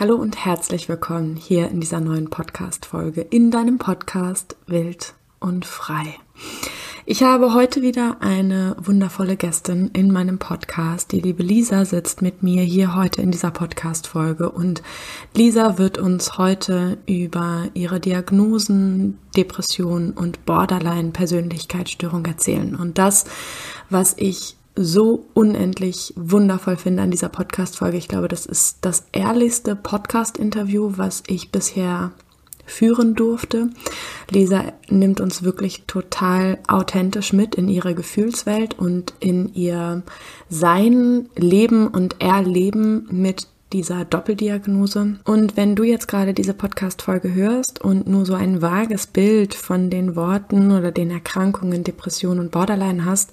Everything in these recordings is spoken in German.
Hallo und herzlich willkommen hier in dieser neuen Podcast-Folge in deinem Podcast Wild und Frei. Ich habe heute wieder eine wundervolle Gästin in meinem Podcast. Die liebe Lisa sitzt mit mir hier heute in dieser Podcast-Folge und Lisa wird uns heute über ihre Diagnosen, Depression und Borderline-Persönlichkeitsstörung erzählen. Und das, was ich so unendlich wundervoll finde an dieser Podcast-Folge. Ich glaube, das ist das ehrlichste Podcast-Interview, was ich bisher führen durfte. Lisa nimmt uns wirklich total authentisch mit in ihre Gefühlswelt und in ihr Sein, Leben und Erleben mit dieser Doppeldiagnose. Und wenn du jetzt gerade diese Podcast-Folge hörst und nur so ein vages Bild von den Worten oder den Erkrankungen Depression und Borderline hast,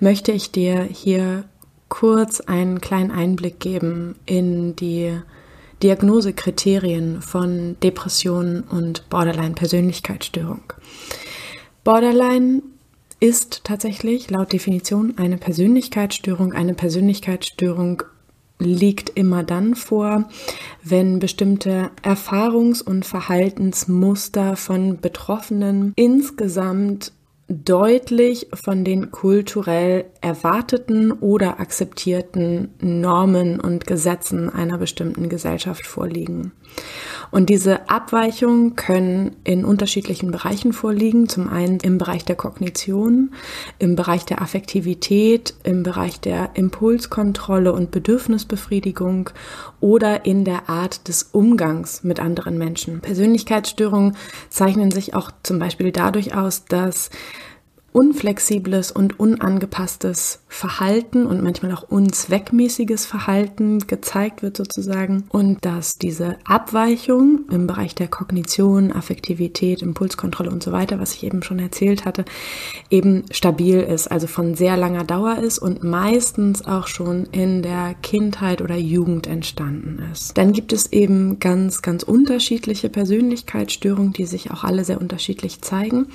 möchte ich dir hier kurz einen kleinen Einblick geben in die Diagnosekriterien von Depression und Borderline-Persönlichkeitsstörung. Borderline ist tatsächlich laut Definition eine Persönlichkeitsstörung. Eine Persönlichkeitsstörung liegt immer dann vor, wenn bestimmte Erfahrungs- und Verhaltensmuster von Betroffenen insgesamt deutlich von den kulturell erwarteten oder akzeptierten Normen und Gesetzen einer bestimmten Gesellschaft vorliegen. Und diese Abweichungen können in unterschiedlichen Bereichen vorliegen. Zum einen im Bereich der Kognition, im Bereich der Affektivität, im Bereich der Impulskontrolle und Bedürfnisbefriedigung oder in der Art des Umgangs mit anderen Menschen. Persönlichkeitsstörungen zeichnen sich auch zum Beispiel dadurch aus, dass unflexibles und unangepasstes Verhalten und manchmal auch unzweckmäßiges Verhalten gezeigt wird sozusagen und dass diese Abweichung im Bereich der Kognition, Affektivität, Impulskontrolle und so weiter, was ich eben schon erzählt hatte, eben stabil ist, also von sehr langer Dauer ist und meistens auch schon in der Kindheit oder Jugend entstanden ist. Dann gibt es eben ganz, ganz unterschiedliche Persönlichkeitsstörungen, die sich auch alle sehr unterschiedlich zeigen.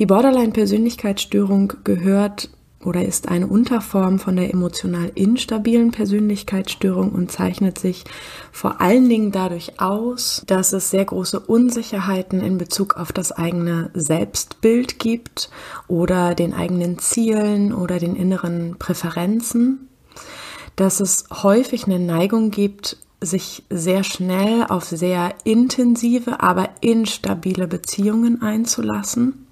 Die Borderline-Persönlichkeitsstörung gehört oder ist eine Unterform von der emotional instabilen Persönlichkeitsstörung und zeichnet sich vor allen Dingen dadurch aus, dass es sehr große Unsicherheiten in Bezug auf das eigene Selbstbild gibt oder den eigenen Zielen oder den inneren Präferenzen, dass es häufig eine Neigung gibt, sich sehr schnell auf sehr intensive, aber instabile Beziehungen einzulassen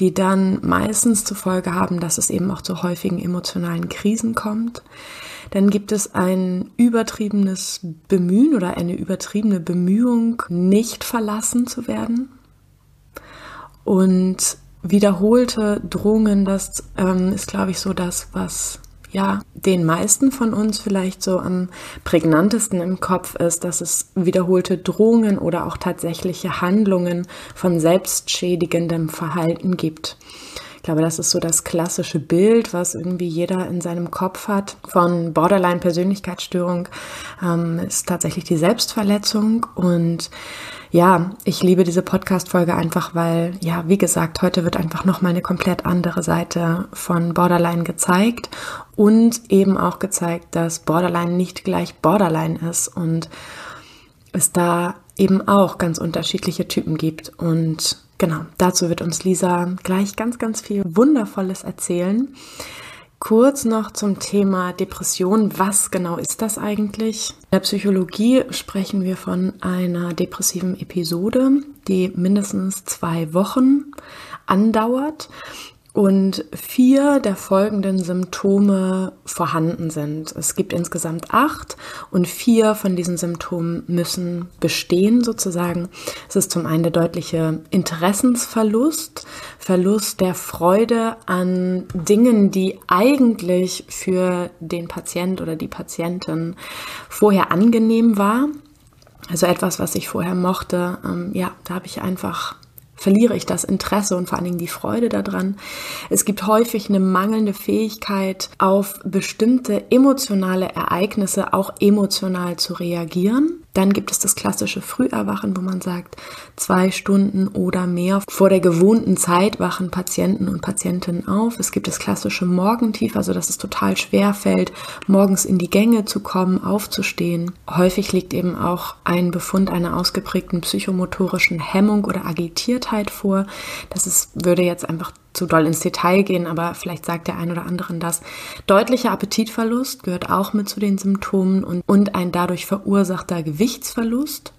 die dann meistens zur Folge haben, dass es eben auch zu häufigen emotionalen Krisen kommt. Dann gibt es ein übertriebenes Bemühen oder eine übertriebene Bemühung, nicht verlassen zu werden. Und wiederholte Drohungen, das ähm, ist, glaube ich, so das, was ja, den meisten von uns vielleicht so am prägnantesten im Kopf ist, dass es wiederholte Drohungen oder auch tatsächliche Handlungen von selbstschädigendem Verhalten gibt. Ich glaube, das ist so das klassische Bild, was irgendwie jeder in seinem Kopf hat von Borderline-Persönlichkeitsstörung, ähm, ist tatsächlich die Selbstverletzung. Und ja, ich liebe diese Podcast-Folge einfach, weil, ja, wie gesagt, heute wird einfach nochmal eine komplett andere Seite von Borderline gezeigt und eben auch gezeigt, dass Borderline nicht gleich Borderline ist und es da eben auch ganz unterschiedliche Typen gibt. Und genau, dazu wird uns Lisa gleich ganz, ganz viel Wundervolles erzählen. Kurz noch zum Thema Depression. Was genau ist das eigentlich? In der Psychologie sprechen wir von einer depressiven Episode, die mindestens zwei Wochen andauert und vier der folgenden Symptome vorhanden sind. Es gibt insgesamt acht und vier von diesen Symptomen müssen bestehen sozusagen. Es ist zum einen der deutliche Interessensverlust, Verlust der Freude an Dingen, die eigentlich für den Patient oder die Patientin vorher angenehm war. Also etwas, was ich vorher mochte, ähm, ja, da habe ich einfach verliere ich das Interesse und vor allen Dingen die Freude daran. Es gibt häufig eine mangelnde Fähigkeit, auf bestimmte emotionale Ereignisse auch emotional zu reagieren. Dann gibt es das klassische Früherwachen, wo man sagt, zwei Stunden oder mehr vor der gewohnten Zeit wachen Patienten und Patientinnen auf. Es gibt das klassische Morgentief, also dass es total schwer fällt, morgens in die Gänge zu kommen, aufzustehen. Häufig liegt eben auch ein Befund einer ausgeprägten psychomotorischen Hemmung oder Agitiertheit vor. Das ist, würde jetzt einfach zu doll ins Detail gehen, aber vielleicht sagt der ein oder anderen das. Deutlicher Appetitverlust gehört auch mit zu den Symptomen und, und ein dadurch verursachter Gewichtsverlust.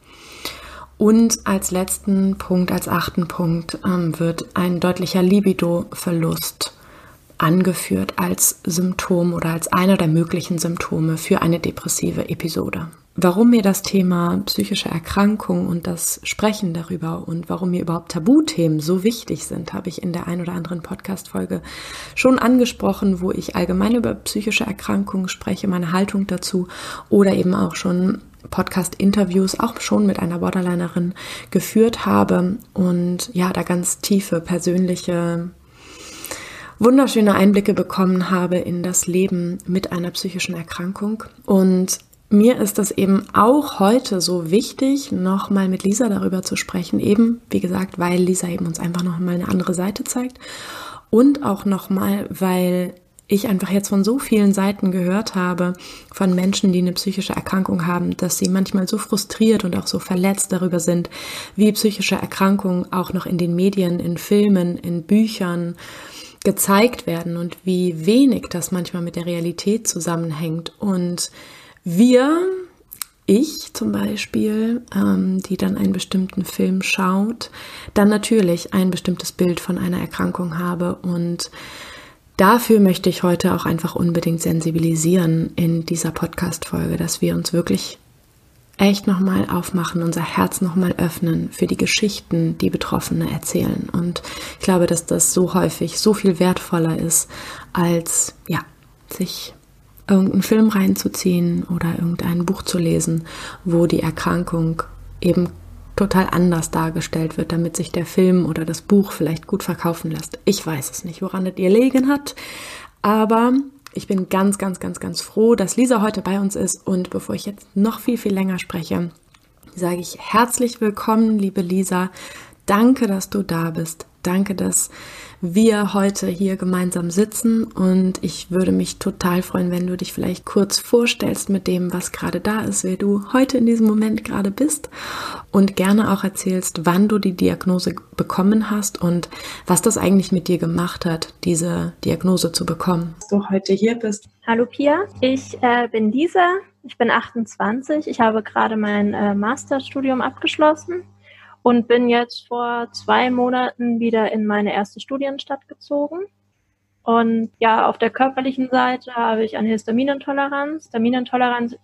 Und als letzten Punkt, als achten Punkt, ähm, wird ein deutlicher Libidoverlust angeführt als Symptom oder als einer der möglichen Symptome für eine depressive Episode. Warum mir das Thema psychische Erkrankung und das Sprechen darüber und warum mir überhaupt Tabuthemen so wichtig sind, habe ich in der ein oder anderen Podcast-Folge schon angesprochen, wo ich allgemein über psychische Erkrankungen spreche, meine Haltung dazu oder eben auch schon Podcast-Interviews auch schon mit einer Borderlinerin geführt habe und ja, da ganz tiefe persönliche wunderschöne Einblicke bekommen habe in das Leben mit einer psychischen Erkrankung. Und mir ist es eben auch heute so wichtig, nochmal mit Lisa darüber zu sprechen. Eben, wie gesagt, weil Lisa eben uns einfach nochmal eine andere Seite zeigt. Und auch nochmal, weil ich einfach jetzt von so vielen Seiten gehört habe, von Menschen, die eine psychische Erkrankung haben, dass sie manchmal so frustriert und auch so verletzt darüber sind, wie psychische Erkrankungen auch noch in den Medien, in Filmen, in Büchern gezeigt werden und wie wenig das manchmal mit der Realität zusammenhängt. Und wir, ich zum Beispiel, ähm, die dann einen bestimmten Film schaut, dann natürlich ein bestimmtes Bild von einer Erkrankung habe und Dafür möchte ich heute auch einfach unbedingt sensibilisieren in dieser Podcast-Folge, dass wir uns wirklich echt nochmal aufmachen, unser Herz nochmal öffnen für die Geschichten, die Betroffene erzählen. Und ich glaube, dass das so häufig so viel wertvoller ist, als ja, sich irgendeinen Film reinzuziehen oder irgendein Buch zu lesen, wo die Erkrankung eben total anders dargestellt wird, damit sich der Film oder das Buch vielleicht gut verkaufen lässt. Ich weiß es nicht, woran es ihr legen hat, aber ich bin ganz, ganz, ganz, ganz froh, dass Lisa heute bei uns ist und bevor ich jetzt noch viel, viel länger spreche, sage ich herzlich willkommen, liebe Lisa. Danke, dass du da bist. Danke, dass wir heute hier gemeinsam sitzen und ich würde mich total freuen, wenn du dich vielleicht kurz vorstellst mit dem, was gerade da ist, wer du heute in diesem Moment gerade bist und gerne auch erzählst, wann du die Diagnose bekommen hast und was das eigentlich mit dir gemacht hat, diese Diagnose zu bekommen. Dass du heute hier bist. Hallo Pia, ich äh, bin Lisa, ich bin 28, ich habe gerade mein äh, Masterstudium abgeschlossen und bin jetzt vor zwei Monaten wieder in meine erste Studienstadt gezogen. Und ja, auf der körperlichen Seite habe ich eine Histaminintoleranz. Histaminintoleranz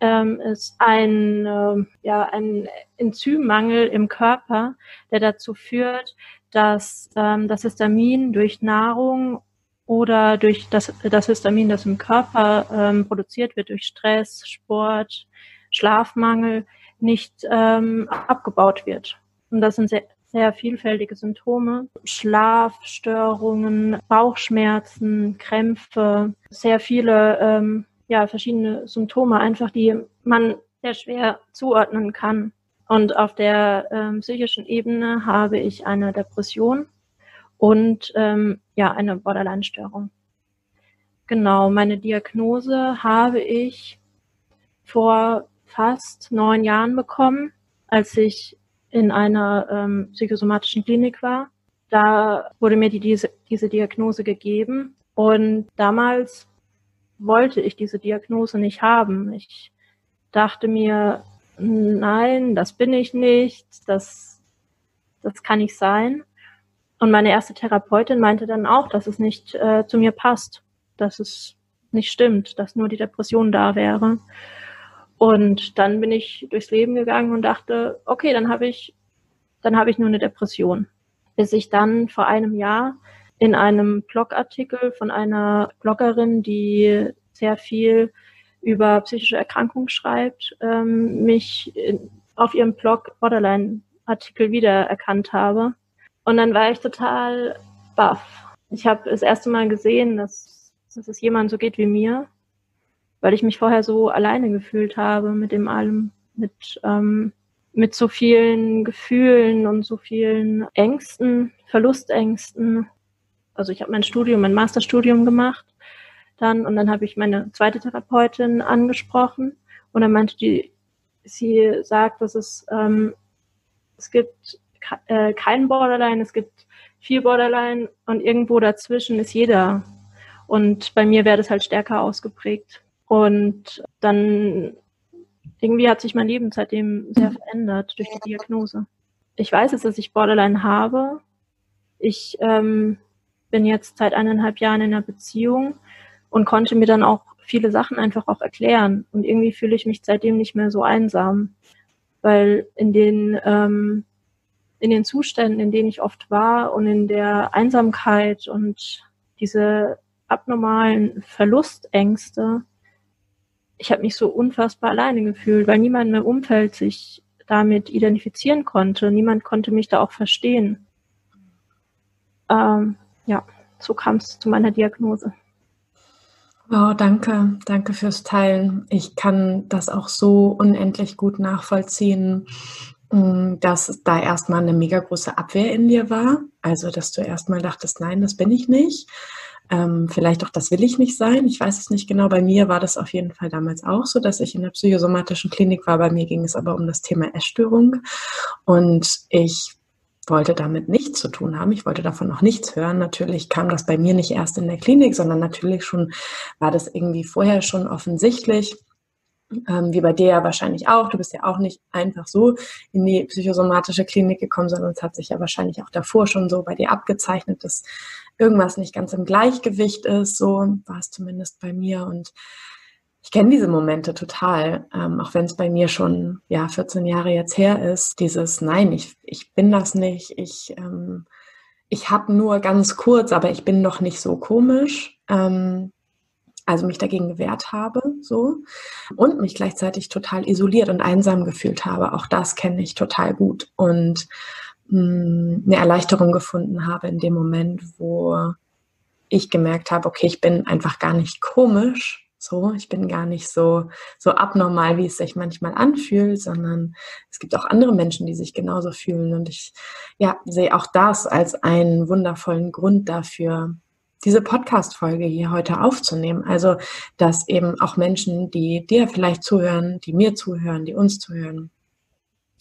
ähm, ist ein, äh, ja, ein Enzymmangel im Körper, der dazu führt, dass ähm, das Histamin durch Nahrung oder durch das, das Histamin, das im Körper ähm, produziert wird, durch Stress, Sport, Schlafmangel, nicht ähm, abgebaut wird. Und das sind sehr, sehr vielfältige Symptome. Schlafstörungen, Bauchschmerzen, Krämpfe, sehr viele ähm, ja, verschiedene Symptome, einfach die man sehr schwer zuordnen kann. Und auf der ähm, psychischen Ebene habe ich eine Depression und ähm, ja, eine Borderline-Störung. Genau, meine Diagnose habe ich vor fast neun Jahren bekommen, als ich in einer ähm, psychosomatischen Klinik war. Da wurde mir die, diese, diese Diagnose gegeben und damals wollte ich diese Diagnose nicht haben. Ich dachte mir, nein, das bin ich nicht, das, das kann nicht sein. Und meine erste Therapeutin meinte dann auch, dass es nicht äh, zu mir passt, dass es nicht stimmt, dass nur die Depression da wäre. Und dann bin ich durchs Leben gegangen und dachte, okay, dann habe ich, dann habe ich nur eine Depression. Bis ich dann vor einem Jahr in einem Blogartikel von einer Bloggerin, die sehr viel über psychische Erkrankungen schreibt, ähm, mich auf ihrem Blog Borderline-Artikel wiedererkannt habe. Und dann war ich total baff. Ich habe das erste Mal gesehen, dass, dass es jemand so geht wie mir weil ich mich vorher so alleine gefühlt habe mit dem allem, mit, ähm, mit so vielen Gefühlen und so vielen Ängsten, Verlustängsten. Also ich habe mein Studium, mein Masterstudium gemacht dann und dann habe ich meine zweite Therapeutin angesprochen und dann meinte die, sie sagt, dass es ähm, es gibt äh, kein Borderline, es gibt viel Borderline und irgendwo dazwischen ist jeder. Und bei mir wäre das halt stärker ausgeprägt. Und dann irgendwie hat sich mein Leben seitdem sehr verändert durch die Diagnose. Ich weiß jetzt, dass ich Borderline habe. Ich ähm, bin jetzt seit eineinhalb Jahren in einer Beziehung und konnte mir dann auch viele Sachen einfach auch erklären. Und irgendwie fühle ich mich seitdem nicht mehr so einsam, weil in den ähm, in den Zuständen, in denen ich oft war und in der Einsamkeit und diese abnormalen Verlustängste, ich habe mich so unfassbar alleine gefühlt, weil niemand in meinem Umfeld sich damit identifizieren konnte. Niemand konnte mich da auch verstehen. Ähm, ja, so kam es zu meiner Diagnose. Wow, danke, danke fürs Teilen. Ich kann das auch so unendlich gut nachvollziehen, Mm, dass da erstmal eine mega große Abwehr in dir war. Also, dass du erstmal dachtest, nein, das bin ich nicht. Ähm, vielleicht auch, das will ich nicht sein. Ich weiß es nicht genau. Bei mir war das auf jeden Fall damals auch so, dass ich in der psychosomatischen Klinik war. Bei mir ging es aber um das Thema Essstörung. Und ich wollte damit nichts zu tun haben. Ich wollte davon noch nichts hören. Natürlich kam das bei mir nicht erst in der Klinik, sondern natürlich schon war das irgendwie vorher schon offensichtlich ähm, wie bei dir ja wahrscheinlich auch. Du bist ja auch nicht einfach so in die psychosomatische Klinik gekommen, sondern es hat sich ja wahrscheinlich auch davor schon so bei dir abgezeichnet, dass irgendwas nicht ganz im Gleichgewicht ist. So war es zumindest bei mir. Und ich kenne diese Momente total, ähm, auch wenn es bei mir schon ja 14 Jahre jetzt her ist. Dieses Nein, ich, ich bin das nicht. Ich ähm, ich habe nur ganz kurz, aber ich bin noch nicht so komisch. Ähm, also mich dagegen gewehrt habe, so und mich gleichzeitig total isoliert und einsam gefühlt habe. Auch das kenne ich total gut. Und mh, mm, eine Erleichterung gefunden habe in dem Moment, wo ich gemerkt habe, okay, ich bin einfach gar nicht komisch, so, ich bin gar nicht so so abnormal, wie es sich manchmal anfühlt, sondern es gibt auch andere Menschen, die sich genauso fühlen. Und ich ja sehe auch das als einen wundervollen Grund dafür, diese Podcast-Folge hier heute aufzunehmen. Also, dass eben auch Menschen, die dir vielleicht zuhören, die mir zuhören, die uns zuhören,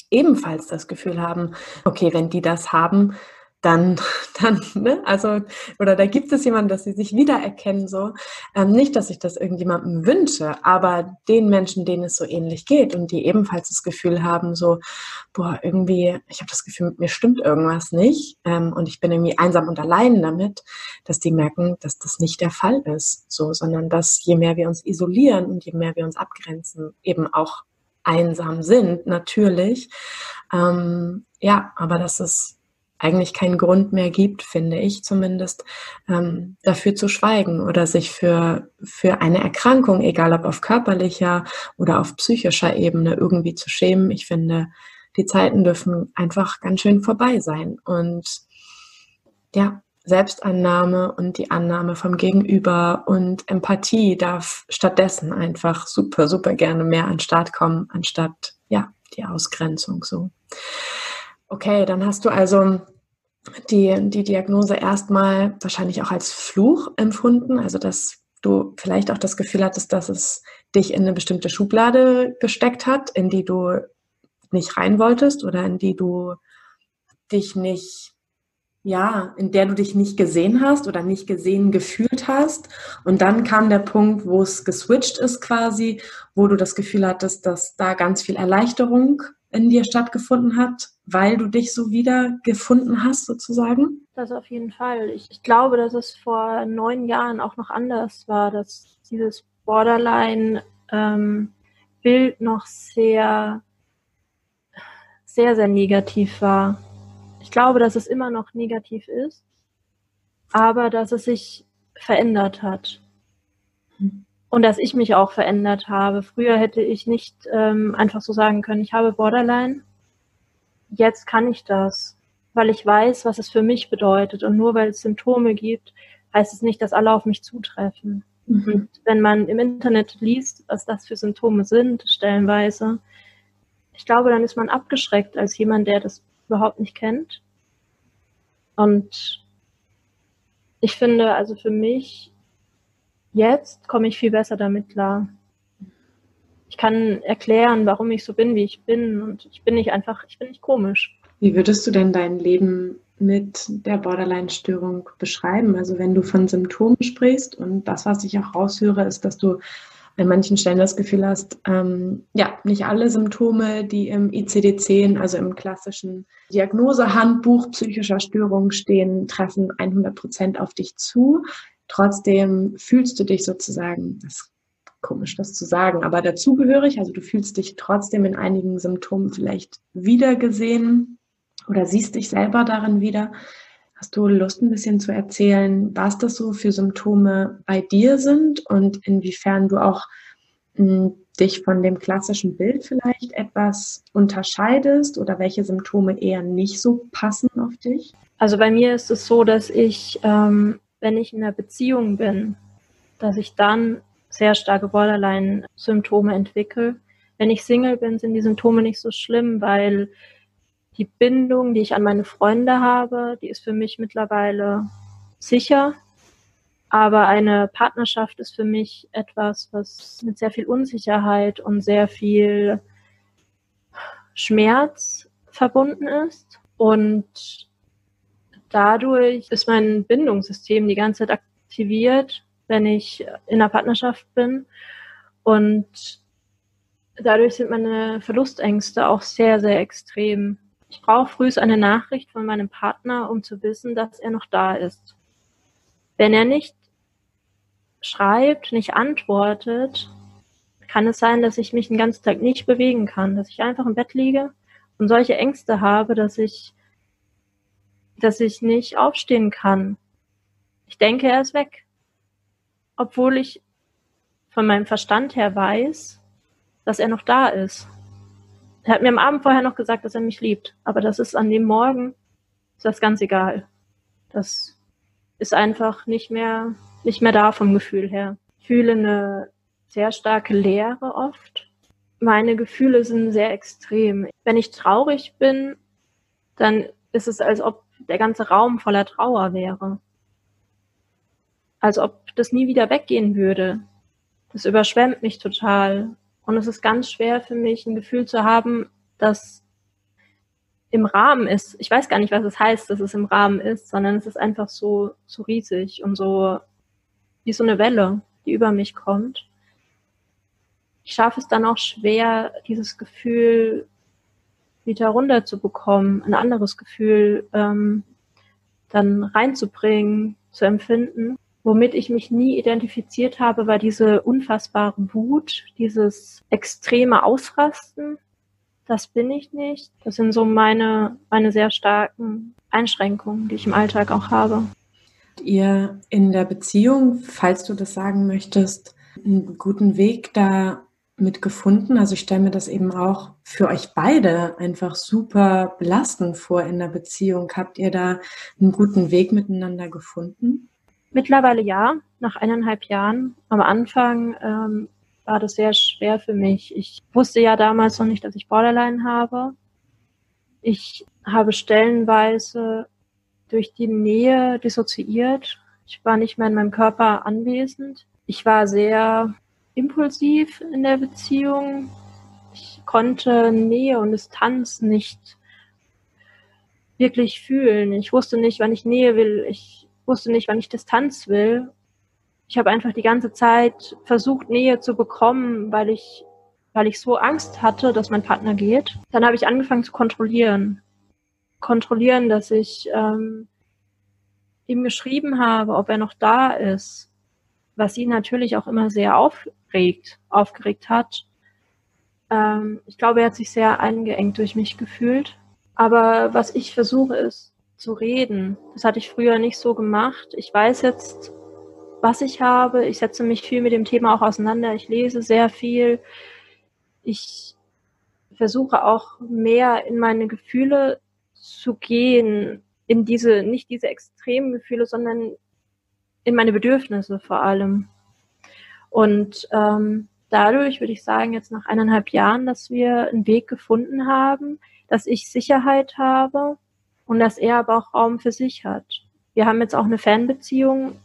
ebenfalls das Gefühl haben, okay, wenn die das haben, dann, dann, ne, also, oder da gibt es jemanden, dass sie sich wiedererkennen, so. Ähm, nicht, dass ich das irgendjemandem wünsche, aber den Menschen, denen es so ähnlich geht und die ebenfalls das Gefühl haben, so, boah, irgendwie, ich habe das Gefühl, mit mir stimmt irgendwas nicht ähm, und ich bin irgendwie einsam und allein damit, dass die merken, dass das nicht der Fall ist, so, sondern dass je mehr wir uns isolieren und je mehr wir uns abgrenzen, eben auch einsam sind, natürlich. Ähm, ja, aber dass es eigentlich keinen Grund mehr gibt, finde ich zumindest, ähm, dafür zu schweigen oder sich für, für eine Erkrankung, egal ob auf körperlicher oder auf psychischer Ebene, irgendwie zu schämen. Ich finde, die Zeiten dürfen einfach ganz schön vorbei sein. Und ja, Selbstannahme und die Annahme vom Gegenüber und Empathie darf stattdessen einfach super, super gerne mehr an den Start kommen, anstatt ja, die Ausgrenzung so. Okay, dann hast du also die, die Diagnose erstmal wahrscheinlich auch als Fluch empfunden, also dass du vielleicht auch das Gefühl hattest, dass es dich in eine bestimmte Schublade gesteckt hat, in die du nicht rein wolltest oder in die du dich nicht, ja, in der du dich nicht gesehen hast oder nicht gesehen gefühlt hast. Und dann kam der Punkt, wo es geswitcht ist quasi, wo du das Gefühl hattest, dass da ganz viel Erleichterung in dir stattgefunden hat, weil du dich so wieder gefunden hast, sozusagen? Das auf jeden Fall. Ich, ich glaube, dass es vor neun Jahren auch noch anders war, dass dieses Borderline-Bild ähm, noch sehr, sehr, sehr negativ war. Ich glaube, dass es immer noch negativ ist, aber dass es sich verändert hat. Hm. Und dass ich mich auch verändert habe. Früher hätte ich nicht ähm, einfach so sagen können, ich habe Borderline. Jetzt kann ich das, weil ich weiß, was es für mich bedeutet. Und nur weil es Symptome gibt, heißt es nicht, dass alle auf mich zutreffen. Mhm. Und wenn man im Internet liest, was das für Symptome sind, stellenweise, ich glaube, dann ist man abgeschreckt als jemand, der das überhaupt nicht kennt. Und ich finde, also für mich, jetzt komme ich viel besser damit klar. Ich kann erklären, warum ich so bin, wie ich bin. Und ich bin nicht einfach, ich bin nicht komisch. Wie würdest du denn dein Leben mit der Borderline-Störung beschreiben? Also wenn du von Symptomen sprichst und das, was ich auch raushöre, ist, dass du an manchen Stellen das Gefühl hast, ähm, ja, nicht alle Symptome, die im ICD-10, also im klassischen Diagnosehandbuch psychischer Störungen stehen, treffen 100 Prozent auf dich zu. Trotzdem fühlst du dich sozusagen, das komisch, das zu sagen, aber dazugehörig, also du fühlst dich trotzdem in einigen Symptomen vielleicht wiedergesehen oder siehst dich selber darin wieder. Hast du Lust, ein bisschen zu erzählen, was das so für Symptome bei dir sind und inwiefern du auch hm, dich von dem klassischen Bild vielleicht etwas unterscheidest oder welche Symptome eher nicht so passen auf dich? Also bei mir ist es so, dass ich, ähm, wenn ich in einer Beziehung bin, dass ich dann sehr starke Borderline-Symptome entwickle. Wenn ich Single bin, sind die Symptome nicht so schlimm, weil die Bindung, die ich an meine Freunde habe, die ist für mich mittlerweile sicher. Aber eine Partnerschaft ist für mich etwas, was mit sehr viel Unsicherheit und sehr viel Schmerz verbunden ist. Und dadurch ist mein Bindungssystem die ganze Zeit aktiviert, wenn ich in einer Partnerschaft bin. Und dadurch sind meine Verlustängste auch sehr, sehr extrem. Ich brauche früh eine Nachricht von meinem Partner, um zu wissen, dass er noch da ist. Wenn er nicht schreibt, nicht antwortet, kann es sein, dass ich mich den ganzen Tag nicht bewegen kann, dass ich einfach im Bett liege und solche Ängste habe, dass ich, dass ich nicht aufstehen kann. Ich denke, er ist weg. Obwohl ich von meinem Verstand her weiß, dass er noch da ist. Er hat mir am Abend vorher noch gesagt, dass er mich liebt. Aber das ist an dem Morgen, ist das ganz egal. Das ist einfach nicht mehr, nicht mehr da vom Gefühl her. Ich fühle eine sehr starke Leere oft. Meine Gefühle sind sehr extrem. Wenn ich traurig bin, dann ist es, als ob der ganze Raum voller Trauer wäre. Als ob das nie wieder weggehen würde. Das überschwemmt mich total. Und es ist ganz schwer für mich, ein Gefühl zu haben, das im Rahmen ist. Ich weiß gar nicht, was es heißt, dass es im Rahmen ist, sondern es ist einfach so, so riesig und so wie so eine Welle, die über mich kommt. Ich schaffe es dann auch schwer, dieses Gefühl wieder runterzubekommen, ein anderes Gefühl ähm, dann reinzubringen, zu empfinden. Womit ich mich nie identifiziert habe, war diese unfassbare Wut, dieses extreme Ausrasten. Das bin ich nicht. Das sind so meine, meine sehr starken Einschränkungen, die ich im Alltag auch habe. Ihr in der Beziehung, falls du das sagen möchtest, einen guten Weg da mit gefunden? Also ich stelle mir das eben auch für euch beide einfach super belastend vor in der Beziehung. Habt ihr da einen guten Weg miteinander gefunden? Mittlerweile ja, nach eineinhalb Jahren. Am Anfang ähm, war das sehr schwer für mich. Ich wusste ja damals noch nicht, dass ich Borderline habe. Ich habe stellenweise durch die Nähe dissoziiert. Ich war nicht mehr in meinem Körper anwesend. Ich war sehr impulsiv in der Beziehung. Ich konnte Nähe und Distanz nicht wirklich fühlen. Ich wusste nicht, wann ich Nähe will. Ich wusste nicht, wann ich Distanz will. Ich habe einfach die ganze Zeit versucht, Nähe zu bekommen, weil ich, weil ich so Angst hatte, dass mein Partner geht. Dann habe ich angefangen zu kontrollieren. Kontrollieren, dass ich ähm, ihm geschrieben habe, ob er noch da ist, was ihn natürlich auch immer sehr aufregt, aufgeregt hat. Ähm, ich glaube, er hat sich sehr eingeengt durch mich gefühlt. Aber was ich versuche, ist zu reden. Das hatte ich früher nicht so gemacht. Ich weiß jetzt, was ich habe. Ich setze mich viel mit dem Thema auch auseinander. Ich lese sehr viel. Ich versuche auch mehr in meine Gefühle zu gehen, in diese, nicht diese extremen Gefühle, sondern in meine Bedürfnisse vor allem. Und ähm, dadurch würde ich sagen, jetzt nach eineinhalb Jahren, dass wir einen Weg gefunden haben, dass ich Sicherheit habe und dass er aber auch Raum für sich hat. Wir haben jetzt auch eine Fanbeziehung,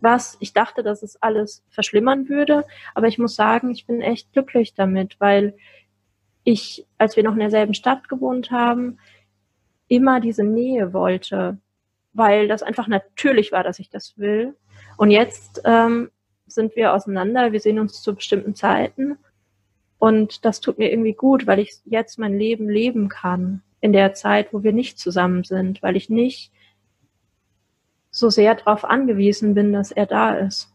was ich dachte, dass es alles verschlimmern würde, aber ich muss sagen, ich bin echt glücklich damit, weil ich, als wir noch in derselben Stadt gewohnt haben, immer diese Nähe wollte, weil das einfach natürlich war, dass ich das will. Und jetzt ähm, sind wir auseinander, wir sehen uns zu bestimmten Zeiten. Und das tut mir irgendwie gut, weil ich jetzt mein Leben leben kann in der Zeit, wo wir nicht zusammen sind, weil ich nicht so sehr darauf angewiesen bin, dass er da ist.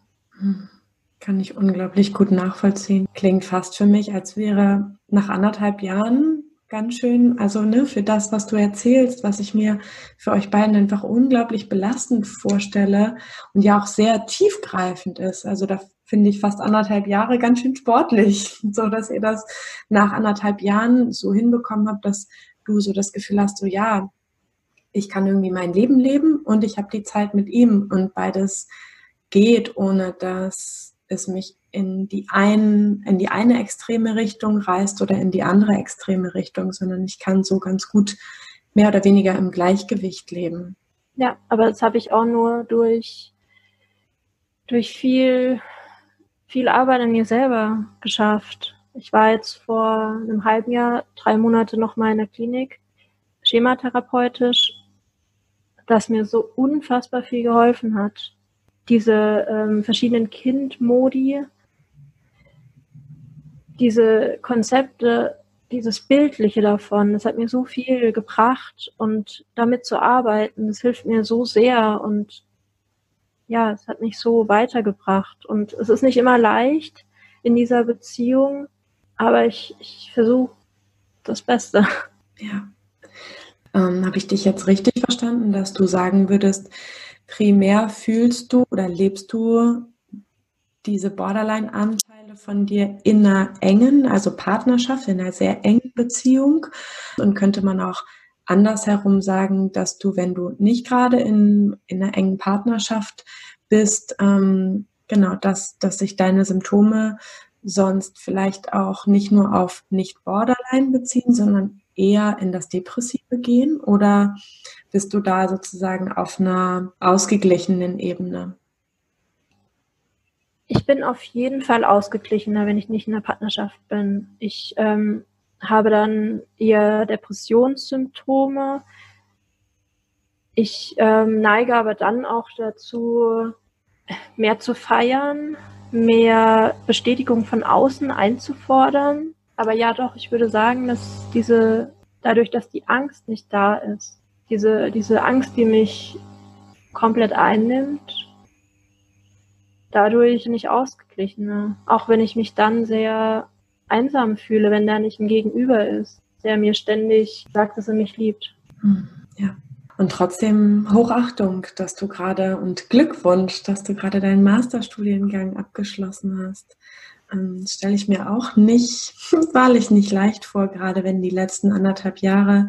Kann ich unglaublich gut nachvollziehen. Klingt fast für mich, als wäre nach anderthalb Jahren ganz schön, also ne, für das, was du erzählst, was ich mir für euch beiden einfach unglaublich belastend vorstelle und ja auch sehr tiefgreifend ist. Also da finde ich fast anderthalb Jahre ganz schön sportlich, so dass ihr das nach anderthalb Jahren so hinbekommen habt, dass du so das Gefühl hast, so ja, ich kann irgendwie mein Leben leben und ich habe die Zeit mit ihm und beides geht, ohne dass es mich in die, ein, in die eine extreme Richtung reißt oder in die andere extreme Richtung, sondern ich kann so ganz gut mehr oder weniger im Gleichgewicht leben. Ja, aber das habe ich auch nur durch, durch viel, viel Arbeit an mir selber geschafft. Ich war jetzt vor einem halben Jahr, drei Monate noch mal in der Klinik, schematherapeutisch, das mir so unfassbar viel geholfen hat. Diese ähm, verschiedenen Kindmodi, diese Konzepte, dieses Bildliche davon, das hat mir so viel gebracht und damit zu arbeiten, das hilft mir so sehr und ja, es hat mich so weitergebracht und es ist nicht immer leicht in dieser Beziehung, aber ich, ich versuche das Beste. Ja. Ähm, Habe ich dich jetzt richtig verstanden, dass du sagen würdest, primär fühlst du oder lebst du diese Borderline-Anteile von dir in einer engen, also Partnerschaft, in einer sehr engen Beziehung. Und könnte man auch andersherum sagen, dass du, wenn du nicht gerade in, in einer engen Partnerschaft bist, ähm, genau, dass, dass sich deine Symptome sonst vielleicht auch nicht nur auf nicht Borderline beziehen, sondern eher in das Depressive gehen? Oder bist du da sozusagen auf einer ausgeglichenen Ebene? Ich bin auf jeden Fall ausgeglichener, wenn ich nicht in einer Partnerschaft bin. Ich ähm, habe dann eher Depressionssymptome. Ich ähm, neige aber dann auch dazu, mehr zu feiern, mehr Bestätigung von außen einzufordern. Aber ja, doch, ich würde sagen, dass diese, dadurch, dass die Angst nicht da ist, diese, diese Angst, die mich komplett einnimmt, dadurch nicht ausgeglichener. Auch wenn ich mich dann sehr einsam fühle, wenn da nicht ein Gegenüber ist, der mir ständig sagt, dass er mich liebt. Hm, ja. Und trotzdem Hochachtung, dass du gerade und Glückwunsch, dass du gerade deinen Masterstudiengang abgeschlossen hast. Ähm, stelle ich mir auch nicht, wahrlich nicht leicht vor, gerade wenn die letzten anderthalb Jahre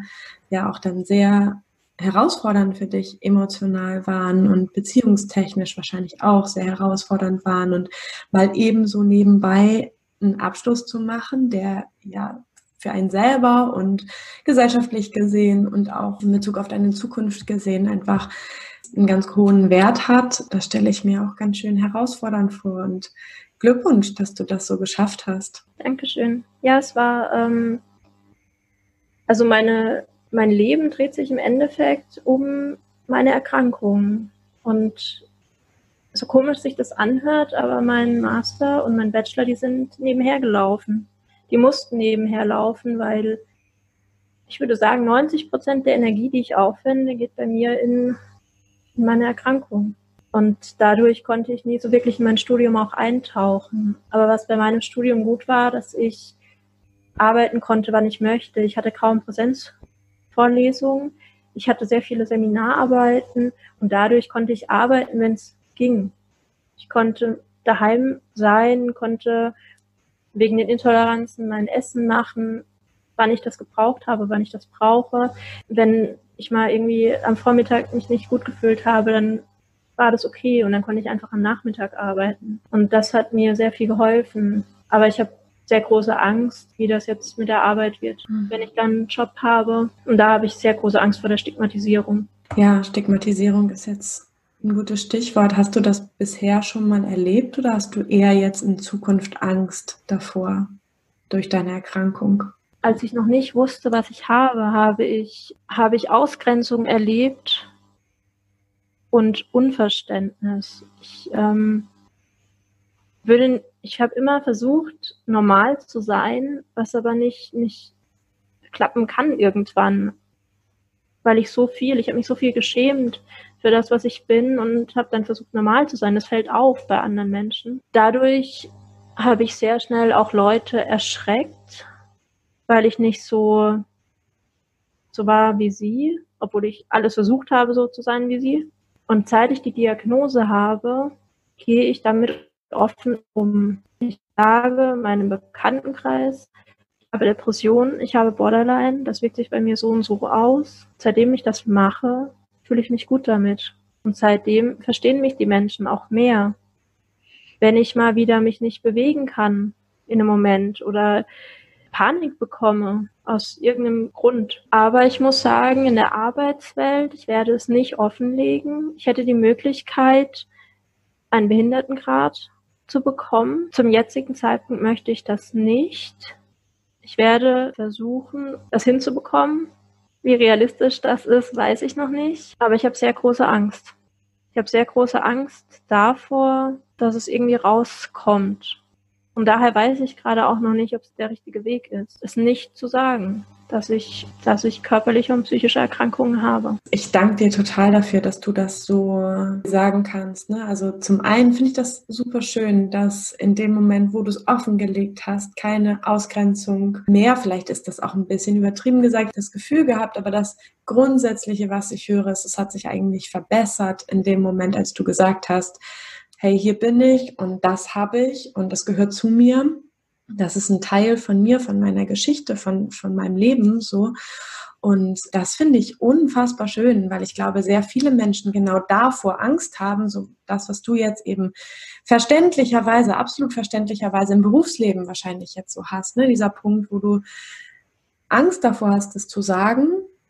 ja auch dann sehr herausfordernd für dich emotional waren und beziehungstechnisch wahrscheinlich auch sehr herausfordernd waren und mal ebenso nebenbei einen Abschluss zu machen, der ja für einen selber und gesellschaftlich gesehen und auch in Bezug auf deine Zukunft gesehen einfach einen ganz hohen Wert hat. Das stelle ich mir auch ganz schön herausfordernd vor und Glückwunsch, dass du das so geschafft hast. Dankeschön. Ja, es war ähm, also meine mein Leben dreht sich im Endeffekt um meine Erkrankung. Und so komisch sich das anhört, aber mein Master und mein Bachelor, die sind nebenher gelaufen. Die mussten nebenher laufen, weil ich würde sagen, 90 Prozent der Energie, die ich aufwende, geht bei mir in, in meine Erkrankung. Und dadurch konnte ich nie so wirklich in mein Studium auch eintauchen. Aber was bei meinem Studium gut war, dass ich arbeiten konnte, wann ich möchte. Ich hatte kaum Präsenz Vorlesungen. Ich hatte sehr viele Seminararbeiten und dadurch konnte ich arbeiten, wenn es ging. Ich konnte daheim sein, konnte wegen den Intoleranzen mein Essen machen, wann ich das gebraucht habe, wann ich das brauche. Wenn ich mal irgendwie am Vormittag mich nicht gut gefühlt habe, dann war das okay und dann konnte ich einfach am Nachmittag arbeiten. Und das hat mir sehr viel geholfen. Aber ich habe sehr große Angst, wie das jetzt mit der Arbeit wird, mhm. wenn ich dann einen Job habe. Und da habe ich sehr große Angst vor der Stigmatisierung. Ja, Stigmatisierung ist jetzt ein gutes Stichwort. Hast du das bisher schon mal erlebt oder hast du eher jetzt in Zukunft Angst davor durch deine Erkrankung? Als ich noch nicht wusste, was ich habe, habe ich, habe ich Ausgrenzung erlebt und Unverständnis. Ich ähm, würde ich habe immer versucht, normal zu sein, was aber nicht, nicht klappen kann irgendwann. Weil ich so viel, ich habe mich so viel geschämt für das, was ich bin und habe dann versucht, normal zu sein. Das fällt auf bei anderen Menschen. Dadurch habe ich sehr schnell auch Leute erschreckt, weil ich nicht so, so war wie sie, obwohl ich alles versucht habe, so zu sein wie sie. Und seit ich die Diagnose habe, gehe ich damit offen um. Ich sage meinem Bekanntenkreis, ich habe Depressionen, ich habe Borderline, das wirkt sich bei mir so und so aus. Seitdem ich das mache, fühle ich mich gut damit. Und seitdem verstehen mich die Menschen auch mehr. Wenn ich mal wieder mich nicht bewegen kann in einem Moment oder Panik bekomme aus irgendeinem Grund. Aber ich muss sagen, in der Arbeitswelt, ich werde es nicht offenlegen. Ich hätte die Möglichkeit, einen Behindertengrad zu bekommen. Zum jetzigen Zeitpunkt möchte ich das nicht. Ich werde versuchen, das hinzubekommen. Wie realistisch das ist, weiß ich noch nicht. Aber ich habe sehr große Angst. Ich habe sehr große Angst davor, dass es irgendwie rauskommt. Und daher weiß ich gerade auch noch nicht, ob es der richtige Weg ist, es nicht zu sagen dass ich, dass ich körperliche und psychische Erkrankungen habe. Ich danke dir total dafür, dass du das so sagen kannst. Ne? Also zum einen finde ich das super schön, dass in dem Moment, wo du es offengelegt hast, keine Ausgrenzung mehr, vielleicht ist das auch ein bisschen übertrieben gesagt, das Gefühl gehabt, aber das Grundsätzliche, was ich höre, ist, es hat sich eigentlich verbessert in dem Moment, als du gesagt hast, hey, hier bin ich und das habe ich und das gehört zu mir das ist ein Teil von mir, von meiner Geschichte, von, von meinem Leben so. Und das finde ich unfassbar schön, weil ich glaube, sehr viele Menschen genau davor Angst haben, so das, was du jetzt eben verständlicherweise, absolut verständlicherweise im Berufsleben wahrscheinlich jetzt so hast, ne? dieser Punkt, wo du Angst davor hast, es zu sagen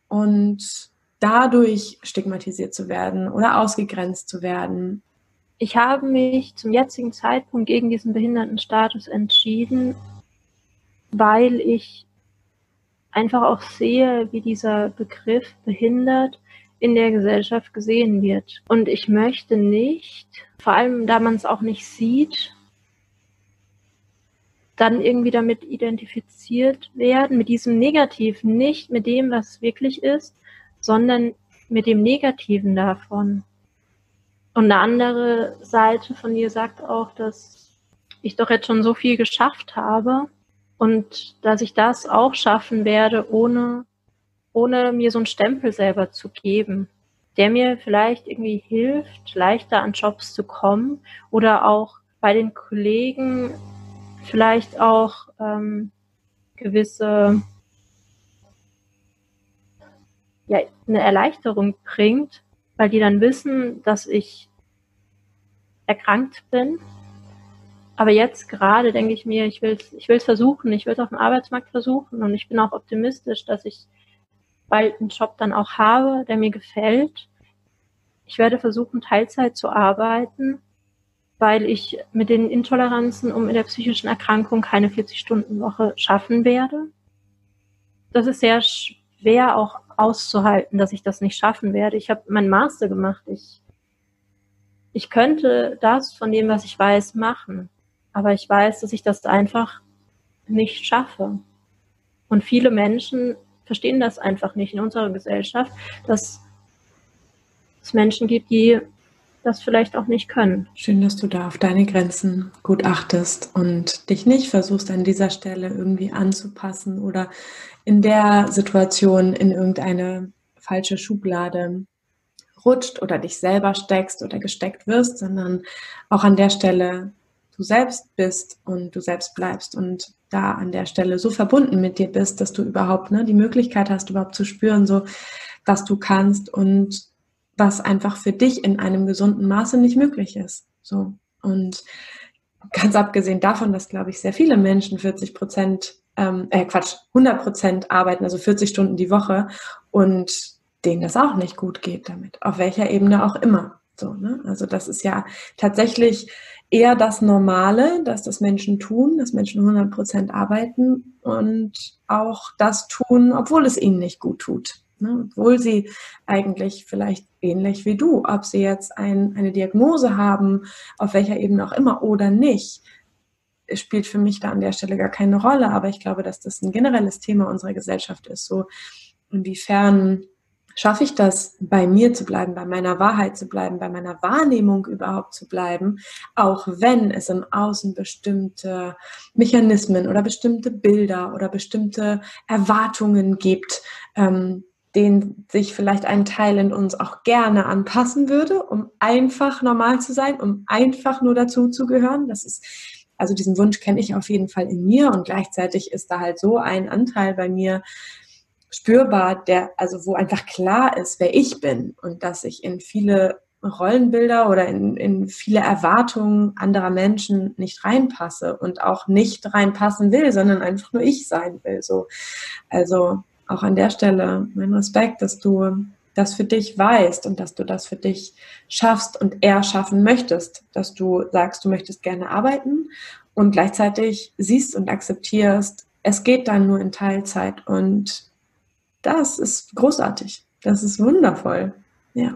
und dadurch stigmatisiert zu werden oder ausgegrenzt zu werden ich habe mich zum jetzigen Zeitpunkt gegen diesen Behindertenstatus entschieden, weil ich einfach auch sehe, wie dieser Begriff behindert in der Gesellschaft gesehen wird. Und ich möchte nicht, vor allem da man es auch nicht sieht, dann irgendwie damit identifiziert werden, mit diesem Negativen, nicht mit dem, was wirklich ist, sondern mit dem Negativen davon. Und eine andere Seite von ihr sagt auch, dass ich doch jetzt schon so viel geschafft habe und dass ich das auch schaffen werde, ohne, ohne mir so einen Stempel selber zu geben, der mir vielleicht irgendwie hilft, leichter an Jobs zu kommen oder auch bei den Kollegen vielleicht auch ähm, gewisse ja, eine Erleichterung bringt, weil die dann wissen, dass ich erkrankt bin. Aber jetzt gerade denke ich mir, ich will es ich will's versuchen, ich will es auf dem Arbeitsmarkt versuchen und ich bin auch optimistisch, dass ich bald einen Job dann auch habe, der mir gefällt. Ich werde versuchen, Teilzeit zu arbeiten, weil ich mit den Intoleranzen und mit der psychischen Erkrankung keine 40-Stunden-Woche schaffen werde. Das ist sehr schwer auch auszuhalten, dass ich das nicht schaffen werde. Ich habe meinen Master gemacht. Ich ich könnte das von dem, was ich weiß, machen. Aber ich weiß, dass ich das einfach nicht schaffe. Und viele Menschen verstehen das einfach nicht in unserer Gesellschaft, dass es Menschen gibt, die das vielleicht auch nicht können. Schön, dass du da auf deine Grenzen gut achtest und dich nicht versuchst an dieser Stelle irgendwie anzupassen oder in der Situation in irgendeine falsche Schublade rutscht oder dich selber steckst oder gesteckt wirst, sondern auch an der Stelle du selbst bist und du selbst bleibst und da an der Stelle so verbunden mit dir bist, dass du überhaupt ne, die Möglichkeit hast, überhaupt zu spüren, so was du kannst und was einfach für dich in einem gesunden Maße nicht möglich ist. So und ganz abgesehen davon, dass, glaube ich, sehr viele Menschen 40 Prozent, ähm, äh, Quatsch, 100 Prozent arbeiten, also 40 Stunden die Woche und denen das auch nicht gut geht damit, auf welcher Ebene auch immer. So, ne? Also das ist ja tatsächlich eher das Normale, dass das Menschen tun, dass Menschen 100 Prozent arbeiten und auch das tun, obwohl es ihnen nicht gut tut. Ne? Obwohl sie eigentlich vielleicht ähnlich wie du, ob sie jetzt ein, eine Diagnose haben, auf welcher Ebene auch immer oder nicht, spielt für mich da an der Stelle gar keine Rolle. Aber ich glaube, dass das ein generelles Thema unserer Gesellschaft ist. So inwiefern schaffe ich das, bei mir zu bleiben, bei meiner Wahrheit zu bleiben, bei meiner Wahrnehmung überhaupt zu bleiben, auch wenn es im Außen bestimmte Mechanismen oder bestimmte Bilder oder bestimmte Erwartungen gibt, ähm, den sich vielleicht ein Teil in uns auch gerne anpassen würde, um einfach normal zu sein, um einfach nur dazu zu gehören. Das ist, also diesen Wunsch kenne ich auf jeden Fall in mir und gleichzeitig ist da halt so ein Anteil bei mir spürbar, der, also wo einfach klar ist, wer ich bin und dass ich in viele Rollenbilder oder in, in viele Erwartungen anderer Menschen nicht reinpasse und auch nicht reinpassen will, sondern einfach nur ich sein will. So. Also auch an der Stelle mein Respekt, dass du das für dich weißt und dass du das für dich schaffst und eher schaffen möchtest, dass du sagst, du möchtest gerne arbeiten und gleichzeitig siehst und akzeptierst, es geht dann nur in Teilzeit und das ist großartig. Das ist wundervoll. Ja.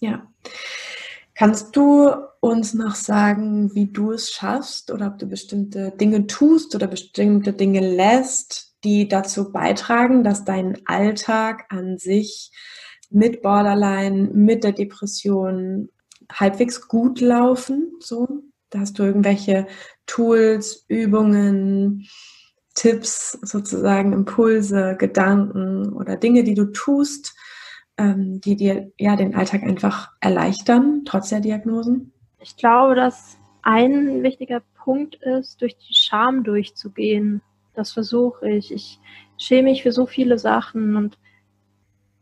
Ja. Kannst du uns noch sagen, wie du es schaffst oder ob du bestimmte Dinge tust oder bestimmte Dinge lässt, die dazu beitragen, dass dein Alltag an sich mit Borderline, mit der Depression halbwegs gut laufen. So, da hast du irgendwelche Tools, Übungen, Tipps, sozusagen Impulse, Gedanken oder Dinge, die du tust, ähm, die dir ja den Alltag einfach erleichtern, trotz der Diagnosen? Ich glaube, dass ein wichtiger Punkt ist, durch die Scham durchzugehen. Das versuche ich. Ich schäme mich für so viele Sachen und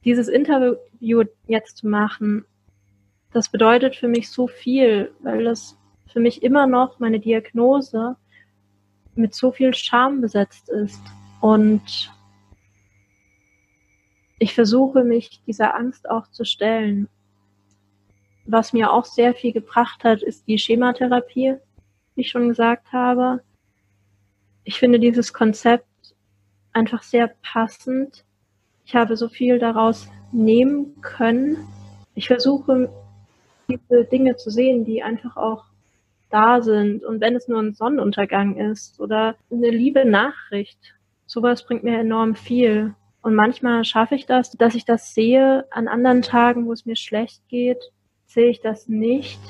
dieses Interview jetzt zu machen, das bedeutet für mich so viel, weil das für mich immer noch meine Diagnose mit so viel Scham besetzt ist. Und ich versuche mich dieser Angst auch zu stellen. Was mir auch sehr viel gebracht hat, ist die Schematherapie, wie ich schon gesagt habe ich finde dieses Konzept einfach sehr passend. Ich habe so viel daraus nehmen können. Ich versuche, diese Dinge zu sehen, die einfach auch da sind. Und wenn es nur ein Sonnenuntergang ist oder eine liebe Nachricht, sowas bringt mir enorm viel. Und manchmal schaffe ich das, dass ich das sehe. An anderen Tagen, wo es mir schlecht geht, sehe ich das nicht.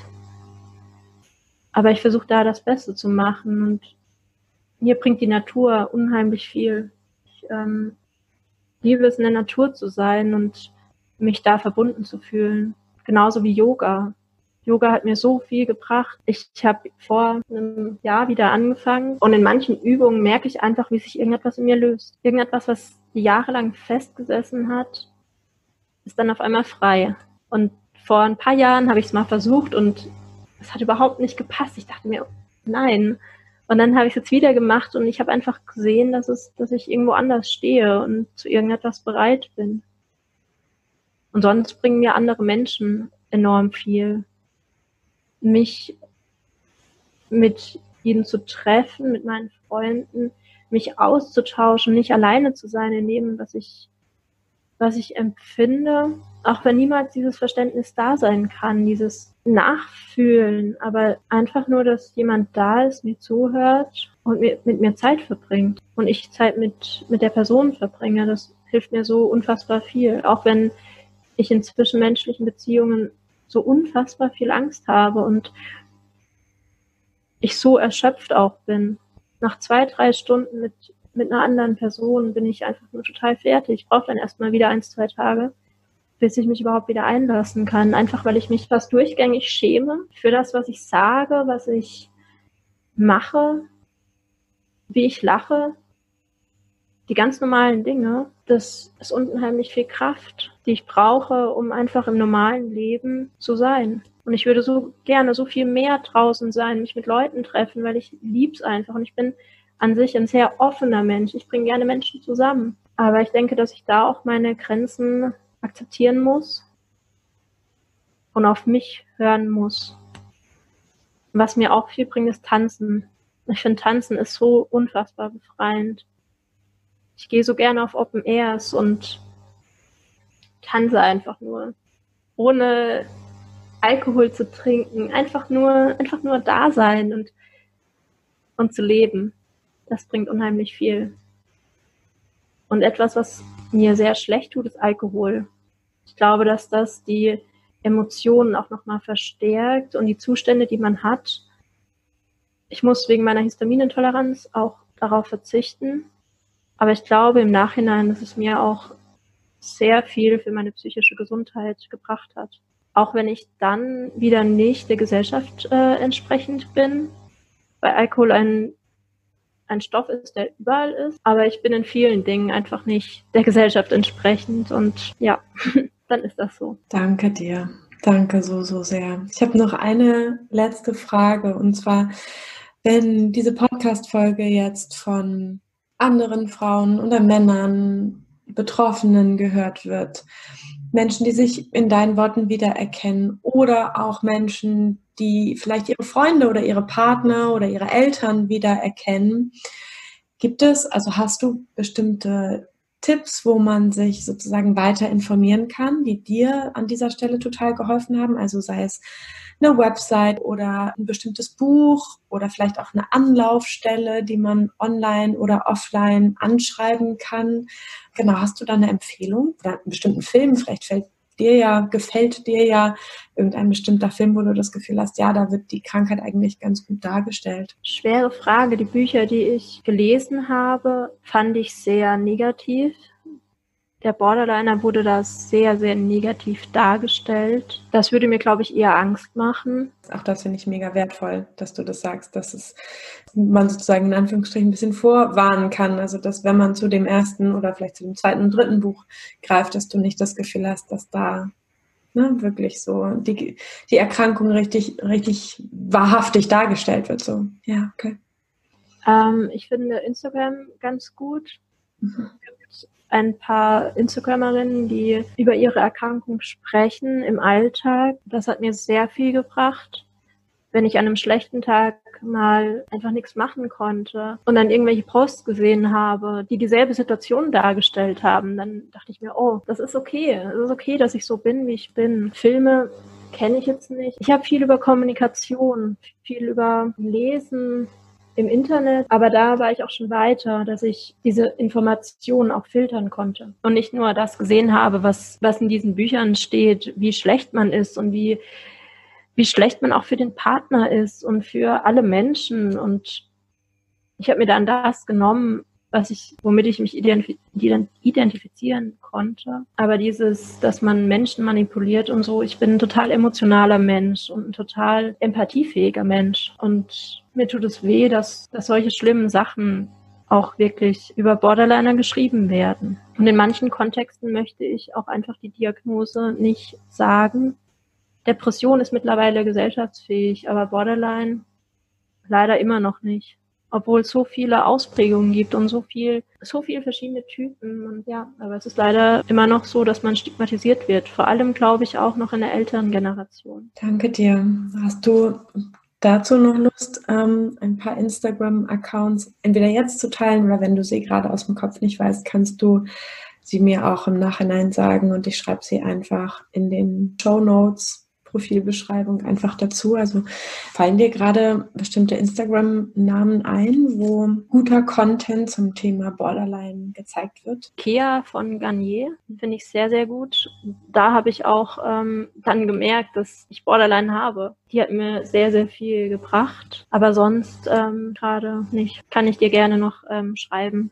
Aber ich versuche da das Beste zu machen und mir bringt die Natur unheimlich viel. Ich ähm, liebe es, in der Natur zu sein und mich da verbunden zu fühlen. Genauso wie Yoga. Yoga hat mir so viel gebracht. Ich, ich habe vor einem Jahr wieder angefangen und in manchen Übungen merke ich einfach, wie sich irgendetwas in mir löst. Irgendetwas, was jahrelang festgesessen hat, ist dann auf einmal frei. Und vor ein paar Jahren habe ich es mal versucht und es hat überhaupt nicht gepasst. Ich dachte mir, nein, und dann habe ich es jetzt wieder gemacht und ich habe einfach gesehen, dass es, dass ich irgendwo anders stehe und zu irgendetwas bereit bin. Und sonst bringen mir andere Menschen enorm viel. Mich mit ihnen zu treffen, mit meinen Freunden, mich auszutauschen, nicht alleine zu sein in dem, was ich, was ich empfinde, auch wenn niemals dieses Verständnis da sein kann, dieses Nachfühlen, aber einfach nur, dass jemand da ist, mir zuhört und mir, mit mir Zeit verbringt und ich Zeit mit, mit der Person verbringe, das hilft mir so unfassbar viel. Auch wenn ich in zwischenmenschlichen Beziehungen so unfassbar viel Angst habe und ich so erschöpft auch bin. Nach zwei, drei Stunden mit, mit einer anderen Person bin ich einfach nur total fertig. Ich brauche dann erstmal wieder eins, zwei Tage bis ich mich überhaupt wieder einlassen kann. Einfach weil ich mich fast durchgängig schäme für das, was ich sage, was ich mache, wie ich lache. Die ganz normalen Dinge, das ist unheimlich viel Kraft, die ich brauche, um einfach im normalen Leben zu sein. Und ich würde so gerne so viel mehr draußen sein, mich mit Leuten treffen, weil ich lieb's einfach. Und ich bin an sich ein sehr offener Mensch. Ich bringe gerne Menschen zusammen. Aber ich denke, dass ich da auch meine Grenzen akzeptieren muss und auf mich hören muss. Was mir auch viel bringt, ist Tanzen. Ich finde, Tanzen ist so unfassbar befreiend. Ich gehe so gerne auf Open Airs und tanze einfach nur. Ohne Alkohol zu trinken. Einfach nur, einfach nur da sein und, und zu leben. Das bringt unheimlich viel. Und etwas, was mir sehr schlecht tut, ist Alkohol. Ich glaube, dass das die Emotionen auch nochmal verstärkt und die Zustände, die man hat. Ich muss wegen meiner Histaminintoleranz auch darauf verzichten. Aber ich glaube im Nachhinein, dass es mir auch sehr viel für meine psychische Gesundheit gebracht hat. Auch wenn ich dann wieder nicht der Gesellschaft äh, entsprechend bin, weil Alkohol ein, ein Stoff ist, der überall ist. Aber ich bin in vielen Dingen einfach nicht der Gesellschaft entsprechend und ja. dann ist das so. Danke dir. Danke so, so sehr. Ich habe noch eine letzte Frage und zwar, wenn diese Podcast-Folge jetzt von anderen Frauen oder Männern, Betroffenen gehört wird, Menschen, die sich in deinen Worten wiedererkennen oder auch Menschen, die vielleicht ihre Freunde oder ihre Partner oder ihre Eltern wiedererkennen, gibt es, also hast du bestimmte Tipps, wo man sich sozusagen weiter informieren kann, die dir an dieser Stelle total geholfen haben? Also sei es eine Website oder ein bestimmtes Buch oder vielleicht auch eine Anlaufstelle, die man online oder offline anschreiben kann. Genau, hast du da eine Empfehlung oder einen bestimmten Film? Vielleicht fällt dir ja, gefällt dir ja irgendein bestimmter Film, wo du das Gefühl hast, ja, da wird die Krankheit eigentlich ganz gut dargestellt? Schwere Frage. Die Bücher, die ich gelesen habe, fand ich sehr negativ. Der Borderliner wurde da sehr, sehr negativ dargestellt. Das würde mir, glaube ich, eher Angst machen. Auch das finde ich mega wertvoll, dass du das sagst, dass es man sozusagen in Anführungsstrichen ein bisschen vorwarnen kann. Also, dass wenn man zu dem ersten oder vielleicht zu dem zweiten und dritten Buch greift, dass du nicht das Gefühl hast, dass da ne, wirklich so die, die Erkrankung richtig, richtig wahrhaftig dargestellt wird. So, ja, okay. Ähm, ich finde Instagram ganz gut. Mhm ein paar Instagramerinnen, die über ihre Erkrankung sprechen im Alltag. Das hat mir sehr viel gebracht. Wenn ich an einem schlechten Tag mal einfach nichts machen konnte und dann irgendwelche Posts gesehen habe, die dieselbe Situation dargestellt haben, dann dachte ich mir, oh, das ist okay. Es ist okay, dass ich so bin, wie ich bin. Filme kenne ich jetzt nicht. Ich habe viel über Kommunikation, viel über Lesen, im Internet, aber da war ich auch schon weiter, dass ich diese Informationen auch filtern konnte und nicht nur das gesehen habe, was, was in diesen Büchern steht, wie schlecht man ist und wie, wie schlecht man auch für den Partner ist und für alle Menschen. Und ich habe mir dann das genommen, was ich, womit ich mich identifizieren konnte. Aber dieses, dass man Menschen manipuliert und so, ich bin ein total emotionaler Mensch und ein total empathiefähiger Mensch. Und mir tut es weh, dass, dass solche schlimmen Sachen auch wirklich über Borderliner geschrieben werden. Und in manchen Kontexten möchte ich auch einfach die Diagnose nicht sagen. Depression ist mittlerweile gesellschaftsfähig, aber Borderline leider immer noch nicht obwohl es so viele Ausprägungen gibt und so viel, so viele verschiedene Typen. Und ja, aber es ist leider immer noch so, dass man stigmatisiert wird. Vor allem, glaube ich, auch noch in der älteren Generation. Danke dir. Hast du dazu noch Lust, ähm, ein paar Instagram-Accounts entweder jetzt zu teilen oder wenn du sie gerade aus dem Kopf nicht weißt, kannst du sie mir auch im Nachhinein sagen und ich schreibe sie einfach in den Show Notes Profilbeschreibung einfach dazu. Also fallen dir gerade bestimmte Instagram-Namen ein, wo guter Content zum Thema Borderline gezeigt wird? Kea von Garnier finde ich sehr, sehr gut. Da habe ich auch ähm, dann gemerkt, dass ich Borderline habe. Die hat mir sehr, sehr viel gebracht. Aber sonst ähm, gerade nicht. Kann ich dir gerne noch ähm, schreiben.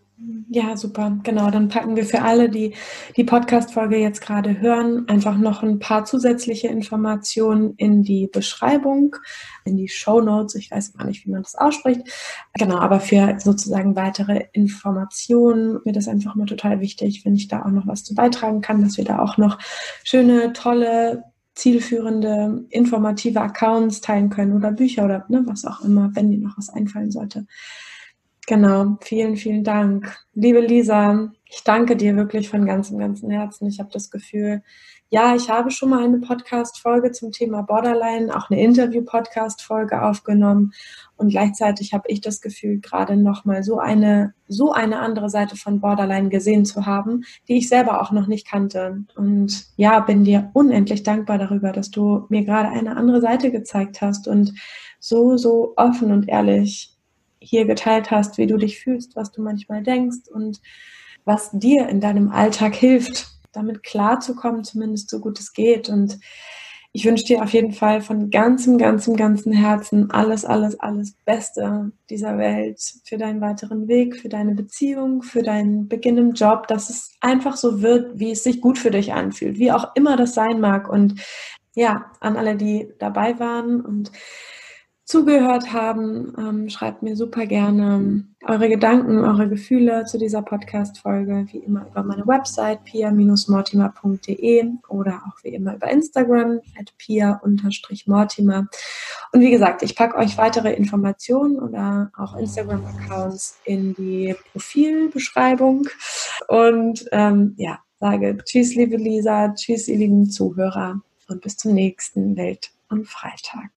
Ja, super. Genau. Dann packen wir für alle, die die Podcast-Folge jetzt gerade hören, einfach noch ein paar zusätzliche Informationen in die Beschreibung, in die Show Notes. Ich weiß gar nicht, wie man das ausspricht. Genau. Aber für sozusagen weitere Informationen mir das einfach mal total wichtig, wenn ich da auch noch was zu beitragen kann, dass wir da auch noch schöne, tolle zielführende, informative Accounts teilen können oder Bücher oder ne, was auch immer, wenn dir noch was einfallen sollte. Genau, vielen, vielen Dank. Liebe Lisa, ich danke dir wirklich von ganzem, ganzem Herzen. Ich habe das Gefühl, ja, ich habe schon mal eine Podcast-Folge zum Thema Borderline, auch eine Interview-Podcast-Folge aufgenommen. Und gleichzeitig habe ich das Gefühl, gerade nochmal so eine, so eine andere Seite von Borderline gesehen zu haben, die ich selber auch noch nicht kannte. Und ja, bin dir unendlich dankbar darüber, dass du mir gerade eine andere Seite gezeigt hast und so, so offen und ehrlich hier geteilt hast, wie du dich fühlst, was du manchmal denkst und was dir in deinem Alltag hilft damit klarzukommen, zumindest so gut es geht. Und ich wünsche dir auf jeden Fall von ganzem, ganzem, ganzem Herzen alles, alles, alles Beste dieser Welt für deinen weiteren Weg, für deine Beziehung, für deinen Beginn im Job, dass es einfach so wird, wie es sich gut für dich anfühlt, wie auch immer das sein mag. Und ja, an alle, die dabei waren und zugehört haben. Ähm, schreibt mir super gerne eure Gedanken, eure Gefühle zu dieser Podcast-Folge, wie immer über meine Website pia-mortimer.de oder auch wie immer über Instagram at pia-mortimer. Und wie gesagt, ich packe euch weitere Informationen oder auch Instagram-Accounts in die Profilbeschreibung. Und ähm, ja, sage Tschüss, liebe Lisa, Tschüss, ihr lieben Zuhörer und bis zum nächsten Welt- und Freitag.